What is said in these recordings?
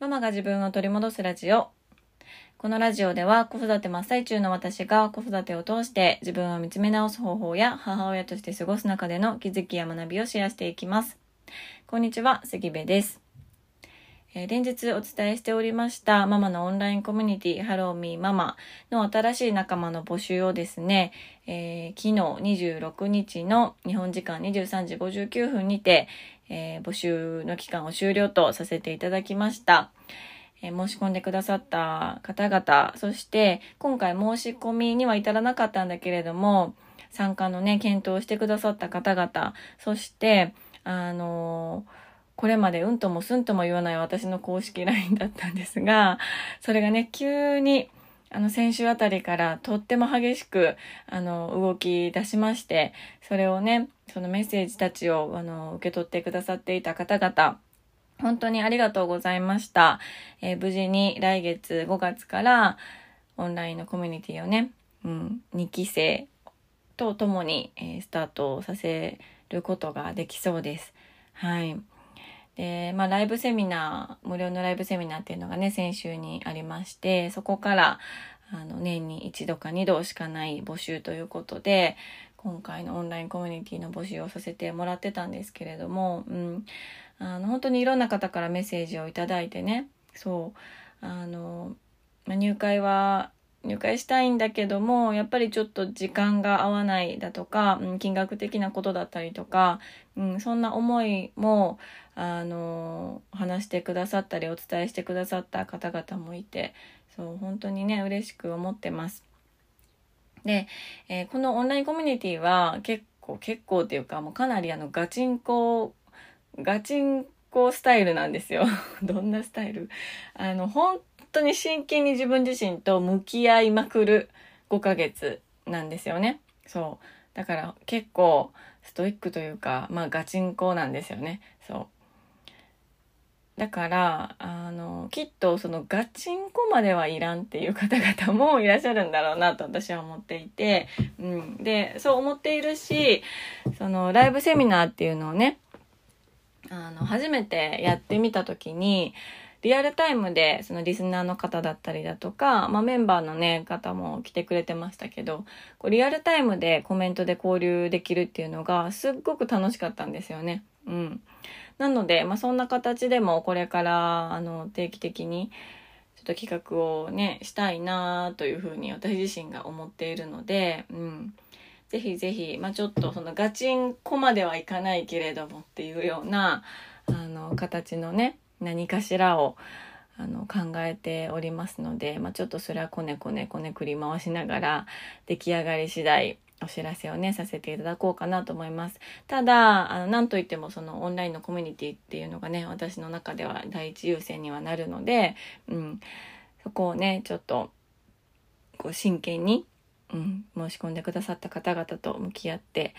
ママが自分を取り戻すラジオ。このラジオでは子育て真っ最中の私が子育てを通して自分を見つめ直す方法や母親として過ごす中での気づきや学びをシェアしていきます。こんにちは、杉部です。え、連日お伝えしておりましたママのオンラインコミュニティハローミーママの新しい仲間の募集をですね、えー、昨日26日の日本時間23時59分にて、えー、募集の期間を終了とさせていただきました。え申し込んでくださった方々、そして今回申し込みには至らなかったんだけれども、参加のね、検討してくださった方々、そして、あのーこれまでうんともすんとも言わない私の公式 LINE だったんですが、それがね、急に、あの、先週あたりからとっても激しく、あの、動き出しまして、それをね、そのメッセージたちを、あの、受け取ってくださっていた方々、本当にありがとうございました。えー、無事に来月5月からオンラインのコミュニティをね、うん、2期生と共に、えー、スタートさせることができそうです。はい。で、まあ、ライブセミナー、無料のライブセミナーっていうのがね、先週にありまして、そこから、あの、年に一度か二度しかない募集ということで、今回のオンラインコミュニティの募集をさせてもらってたんですけれども、うん、あの、本当にいろんな方からメッセージをいただいてね、そう、あの、まあ、入会は入会したいんだけども、やっぱりちょっと時間が合わないだとか、うん、金額的なことだったりとか、うん、そんな思いも、あの、話してくださったり、お伝えしてくださった方々もいて、そう、本当にね、嬉しく思ってます。で、えー、このオンラインコミュニティは結構、結構っていうか、もうかなりあの、ガチンコ、ガチンコスタイルなんですよ。どんなスタイル？あの、本当に真剣に自分自身と向き合いまくる5ヶ月なんですよね。そう。だから結構ストイックというか、まあガチンコなんですよね。そう。だから、あの、きっとそのガチンコまではいらんっていう方々もいらっしゃるんだろうなと私は思っていて、うん。で、そう思っているし、そのライブセミナーっていうのをね、あの、初めてやってみた時に、リアルタイムでそのリスナーの方だったりだとか、まあ、メンバーのね、方も来てくれてましたけど、こうリアルタイムでコメントで交流できるっていうのがすっごく楽しかったんですよね。うん。なので、まあ、そんな形でもこれから、あの、定期的に、ちょっと企画をね、したいなというふうに私自身が思っているので、うん。ぜひぜひ、まあ、ちょっとそのガチンコまではいかないけれどもっていうような、あの、形のね、何かしらをあの考えておりますので、まあ、ちょっとそれはこねこねこねくり回しながら出来上がり次第お知らせをねさせていただこうかなと思います。ただあの何といってもそのオンラインのコミュニティっていうのがね私の中では第一優先にはなるので、うん、そこをねちょっとこう真剣に、うん、申し込んでくださった方々と向き合って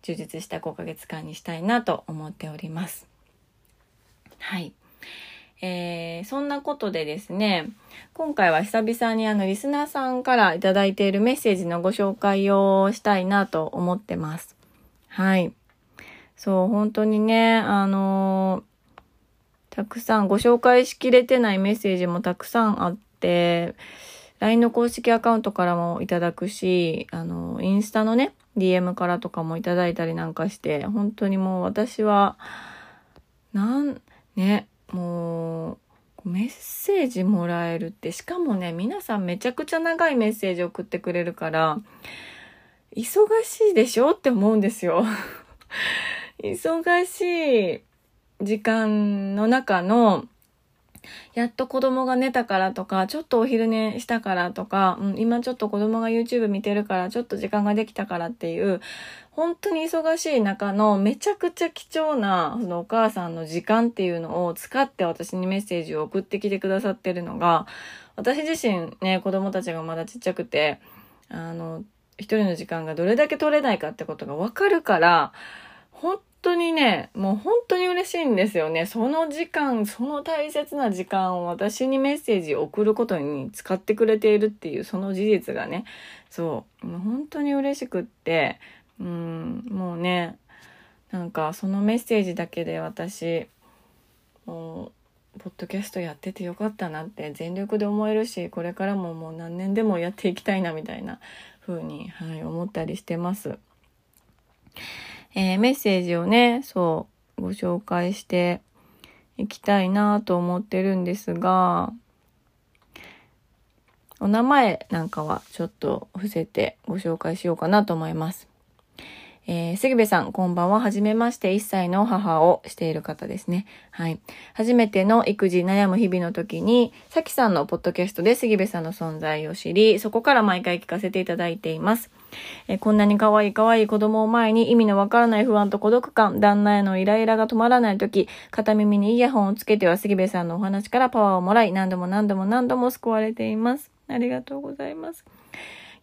充実した5ヶ月間にしたいなと思っております。はい。えー、そんなことでですね、今回は久々にあのリスナーさんからいただいているメッセージのご紹介をしたいなと思ってます。はい。そう、本当にね、あのー、たくさんご紹介しきれてないメッセージもたくさんあって、LINE の公式アカウントからもいただくし、あの、インスタのね、DM からとかもいただいたりなんかして、本当にもう私は、なん、ね、もう、メッセージもらえるって、しかもね、皆さんめちゃくちゃ長いメッセージ送ってくれるから、忙しいでしょって思うんですよ。忙しい時間の中の、やっと子供が寝たからとか、ちょっとお昼寝したからとか、うん、今ちょっと子供が YouTube 見てるから、ちょっと時間ができたからっていう、本当に忙しい中のめちゃくちゃ貴重な、そのお母さんの時間っていうのを使って私にメッセージを送ってきてくださってるのが、私自身ね、子供たちがまだちっちゃくて、あの、一人の時間がどれだけ取れないかってことがわかるから、本当にね、もう本当に嬉しいんですよね。その時間、その大切な時間を私にメッセージを送ることに使ってくれているっていうその事実がね、そう、もう本当に嬉しくって、うん、もうね、なんかそのメッセージだけで私、もうポッドキャストやっててよかったなって全力で思えるし、これからももう何年でもやっていきたいなみたいな風に、はい、思ったりしてます。えー、メッセージをね、そう、ご紹介していきたいなと思ってるんですが、お名前なんかはちょっと伏せてご紹介しようかなと思います。えー、杉部さん、こんばんは。はじめまして、1歳の母をしている方ですね。はい。初めての育児悩む日々の時に、さきさんのポッドキャストで杉部さんの存在を知り、そこから毎回聞かせていただいています。えー、こんなに可愛い可愛い子供を前に意味のわからない不安と孤独感、旦那へのイライラが止まらない時、片耳にイヤホンをつけては杉部さんのお話からパワーをもらい、何度も何度も何度も救われています。ありがとうございます。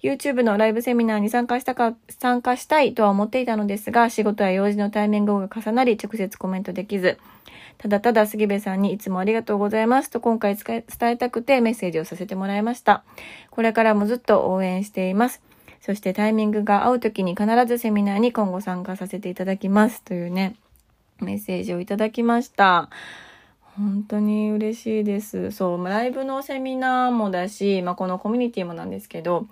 YouTube のライブセミナーに参加したか、参加したいとは思っていたのですが、仕事や用事のタイミングが重なり、直接コメントできず、ただただ杉部さんにいつもありがとうございますと今回伝えたくてメッセージをさせてもらいました。これからもずっと応援しています。そしてタイミングが合う時に必ずセミナーに今後参加させていただきますというね、メッセージをいただきました。本当に嬉しいです。そう、ライブのセミナーもだし、まあ、このコミュニティもなんですけど、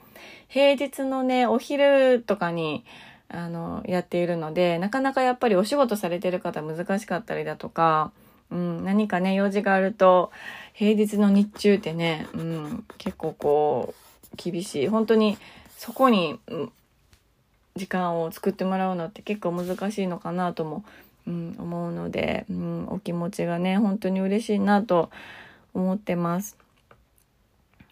平日のね、お昼とかに、あの、やっているので、なかなかやっぱりお仕事されてる方難しかったりだとか、うん、何かね、用事があると、平日の日中ってね、うん、結構こう、厳しい。本当に、そこに、時間を作ってもらうのって結構難しいのかなとも、うん、思うので、うん、お気持ちがね、本当に嬉しいなと思ってます。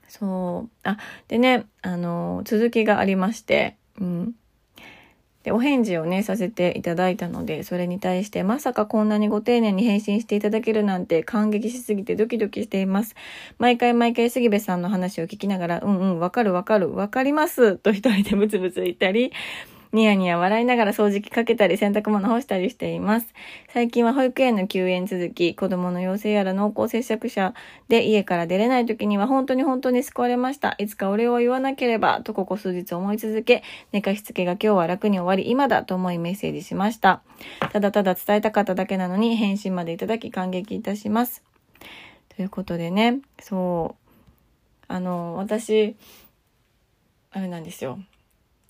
そう。あ、でね、あの、続きがありまして、うん。で、お返事をね、させていただいたので、それに対して、まさかこんなにご丁寧に返信していただけるなんて感激しすぎてドキドキしています。毎回毎回杉部さんの話を聞きながら、うんうん、わかるわかる、わかります、と一人でブツブツ言ったり、ニヤニヤ笑いながら掃除機かけたり洗濯物干したりしています。最近は保育園の休園続き、子供の陽性やら濃厚接触者で家から出れない時には本当に本当に救われました。いつかお礼を言わなければとここ数日思い続け、寝かしつけが今日は楽に終わり今だと思いメッセージしました。ただただ伝えたかっただけなのに返信までいただき感激いたします。ということでね、そう、あの、私、あれなんですよ。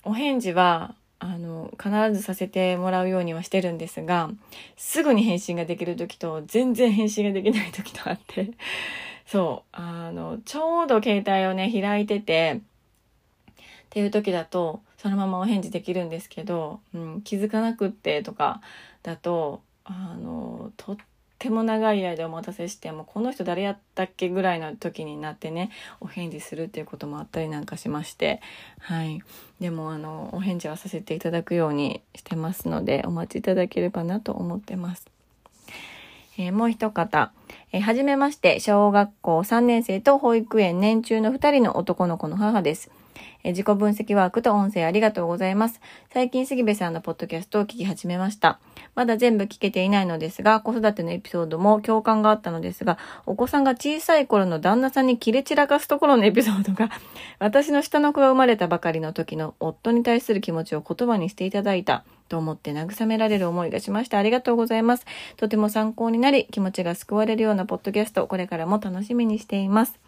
お返事は、あの、必ずさせてもらうようにはしてるんですが、すぐに返信ができる時と、全然返信ができない時とあって、そう、あの、ちょうど携帯をね、開いてて、っていう時だと、そのままお返事できるんですけど、うん、気づかなくってとかだと、あの、とっても長い間お待たせしてもこの人誰やったっけぐらいの時になってねお返事するっていうこともあったりなんかしましてはいでもあのお返事はさせていただくようにしてますのでお待ちいただければなと思ってます。えー、もう一方、えー、はじめまして、小学校3年生と保育園年中の2人の男の子の母です。え自己分析ワークと音声ありがとうございます。最近杉部さんのポッドキャストを聞き始めました。まだ全部聞けていないのですが、子育てのエピソードも共感があったのですが、お子さんが小さい頃の旦那さんに切れ散らかすところのエピソードが、私の下の子が生まれたばかりの時の夫に対する気持ちを言葉にしていただいた。と思って慰められる思いがしました。ありがとうございます。とても参考になり、気持ちが救われるようなポッドキャスト、これからも楽しみにしています。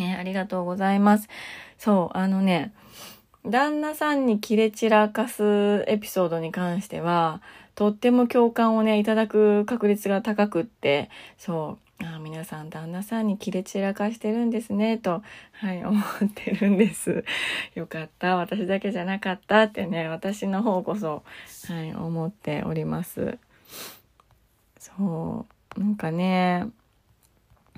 えー、ありがとうございます。そう、あのね、旦那さんに切れ散らかすエピソードに関しては、とっても共感をね、いただく確率が高くって、そう、あ皆さん旦那さんに切れ散らかしてるんですね、と、はい、思ってるんです。よかった。私だけじゃなかったってね、私の方こそ、はい、思っております。そう、なんかね、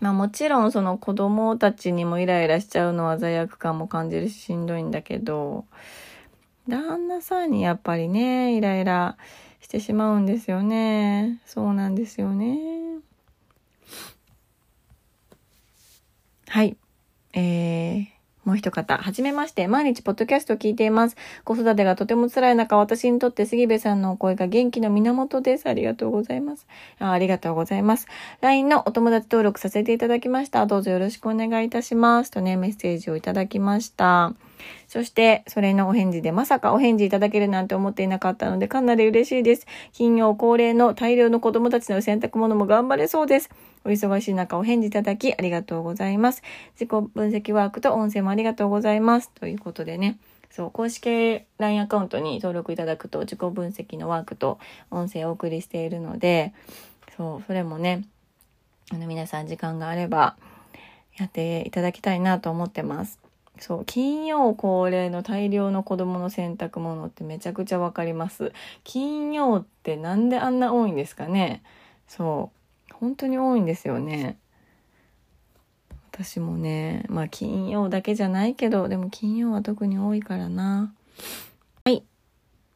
まあもちろんその子供たちにもイライラしちゃうのは罪悪感も感じるししんどいんだけど、旦那さんにやっぱりね、イライラしてしまうんですよね。そうなんですよね。はい。えー、もう一方、はじめまして。毎日ポッドキャストを聞いています。子育てがとても辛い中、私にとって杉部さんのお声が元気の源です。ありがとうございます。あありがとうございます。LINE のお友達登録させていただきました。どうぞよろしくお願いいたします。とね、メッセージをいただきました。そして、それのお返事でまさかお返事いただけるなんて思っていなかったので、かなり嬉しいです。金曜恒例の大量の子供たちの洗濯物も頑張れそうです。お忙しい中お返事いただきありがとうございます。自己分析ワークと音声もありがとうございます。ということでね。そう、公式 LINE アカウントに登録いただくと自己分析のワークと音声をお送りしているので、そう、それもね、あの皆さん時間があればやっていただきたいなと思ってます。そう、金曜恒例の大量の子供の洗濯物ってめちゃくちゃわかります。金曜ってなんであんな多いんですかねそう、本当に多いんですよね。私もね、まあ金曜だけじゃないけど、でも金曜は特に多いからな。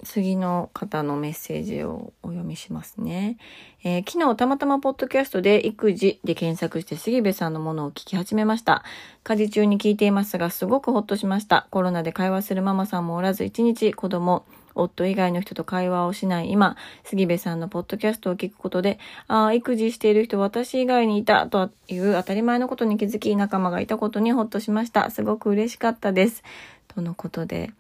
次の方のメッセージをお読みしますね。えー、昨日たまたまポッドキャストで育児で検索して杉部さんのものを聞き始めました。家事中に聞いていますがすごくほっとしました。コロナで会話するママさんもおらず一日子供、夫以外の人と会話をしない今、杉部さんのポッドキャストを聞くことで、ああ、育児している人私以外にいたという当たり前のことに気づき、仲間がいたことにほっとしました。すごく嬉しかったです。とのことで。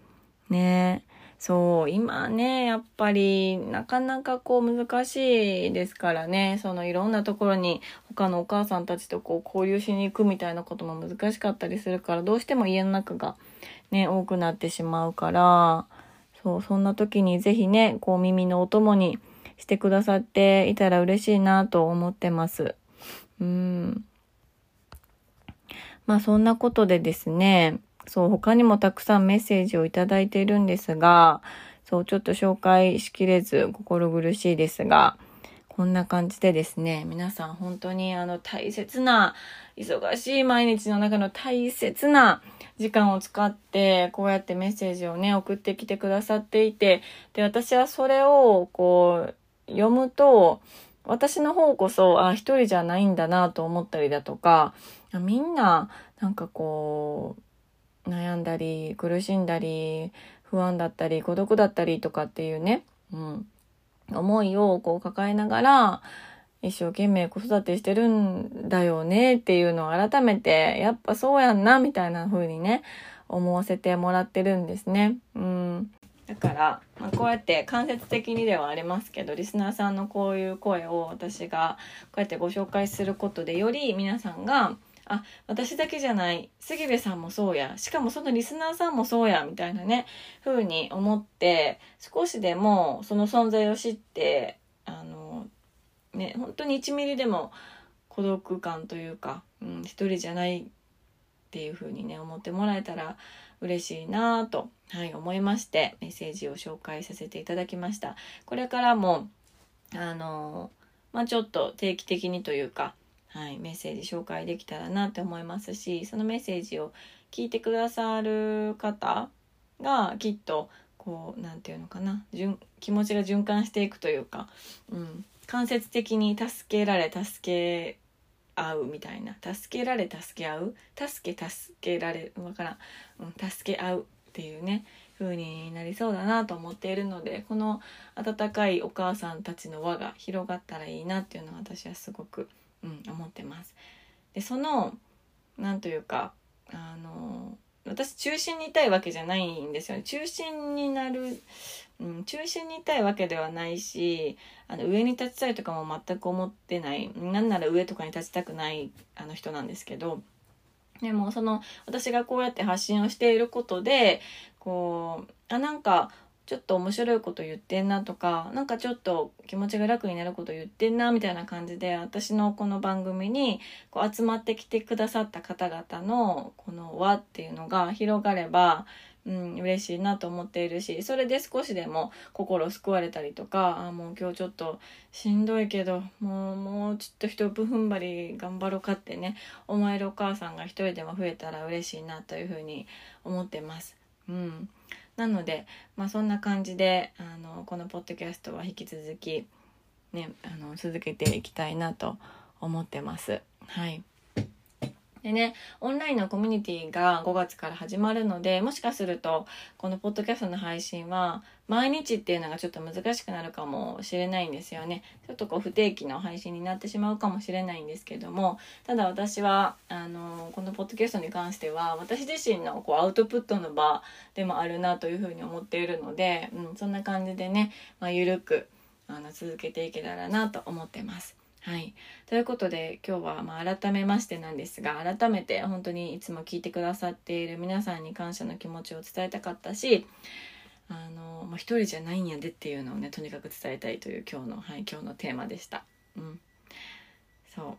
ねえそう、今ね、やっぱり、なかなかこう難しいですからね、そのいろんなところに他のお母さんたちとこう交流しに行くみたいなことも難しかったりするから、どうしても家の中がね、多くなってしまうから、そう、そんな時にぜひね、こう耳のお供にしてくださっていたら嬉しいなと思ってます。うん。まあそんなことでですね、そう、他にもたくさんメッセージをいただいているんですが、そう、ちょっと紹介しきれず心苦しいですが、こんな感じでですね、皆さん本当にあの大切な、忙しい毎日の中の大切な時間を使って、こうやってメッセージをね、送ってきてくださっていて、で、私はそれを、こう、読むと、私の方こそ、あ、一人じゃないんだなと思ったりだとか、みんな、なんかこう、悩んだり、苦しんだり、不安だったり、孤独だったりとかっていうね、うん、思いをこう抱えながら、一生懸命子育てしてるんだよねっていうのを改めて、やっぱそうやんな、みたいな風にね、思わせてもらってるんですね。うん。だから、まあ、こうやって間接的にではありますけど、リスナーさんのこういう声を私がこうやってご紹介することで、より皆さんが、あ、私だけじゃない、杉部さんもそうや、しかもそのリスナーさんもそうや、みたいなね、風に思って、少しでもその存在を知って、あの、ね本当に1ミリでも孤独感というか、うん、一人じゃないっていう風にね思ってもらえたら嬉しいなと、はい、思いましてメッセージを紹介させていただきました。これからもあのまあちょっと定期的にというか、はい、メッセージ紹介できたらなって思いますしそのメッセージを聞いてくださる方がきっとこう何て言うのかな気持ちが循環していくというか、うん、間接的に助けられ助け合うみたいな助けられ助け合う？助け助けられわからん、うん、助け合うっていうね風になりそうだなと思っているのでこの温かいお母さんたちの輪が広がったらいいなっていうのは私はすごく、うん、思ってます。でその何というかあの私中心にいたいわけじゃないんですよね。中心になるうん、中心にいたいわけではないしあの上に立ちたいとかも全く思ってない。なんなら上とかに立ちたくないあの人なんですけど。でもその私がこうやって発信をしていることでこうあなんかちょっと面白いこと言ってんなとかなんかちょっと気持ちが楽になること言ってんなみたいな感じで私のこの番組にこう集まってきてくださった方々のこの輪っていうのが広がればうん、嬉しいなと思っているしそれで少しでも心救われたりとかあもう今日ちょっとしんどいけどもうもうちょっと一分踏ん張り頑張ろうかってね思えるお母さんが一人でも増えたら嬉しいなというふうに思ってます。うん、なので、まあ、そんな感じであのこのポッドキャストは引き続き、ね、あの続けていきたいなと思ってます。はいでね、オンラインのコミュニティが5月から始まるので、もしかすると、このポッドキャストの配信は、毎日っていうのがちょっと難しくなるかもしれないんですよね。ちょっとこう不定期の配信になってしまうかもしれないんですけども、ただ私は、あの、このポッドキャストに関しては、私自身のこうアウトプットの場でもあるなというふうに思っているので、うん、そんな感じでね、まあ、ゆるく、あの、続けていけたらなと思ってます。はい。ということで今日はまあ改めましてなんですが改めて本当にいつも聞いてくださっている皆さんに感謝の気持ちを伝えたかったしあの、まあ、一人じゃないんやでっていうのをねとにかく伝えたいという今日の、はい、今日のテーマでした。うん、そ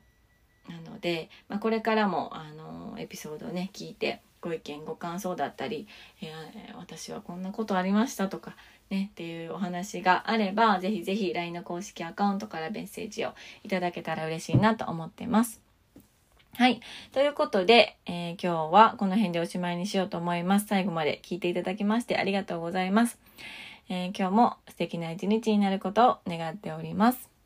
うなので、まあ、これからもあのエピソードをね聞いてご意見ご感想だったり、えー、私はこんなことありましたとかね、っていうお話があれば、ぜひぜひ LINE の公式アカウントからメッセージをいただけたら嬉しいなと思ってます。はい。ということで、えー、今日はこの辺でおしまいにしようと思います。最後まで聞いていただきましてありがとうございます。えー、今日も素敵な一日になることを願っております。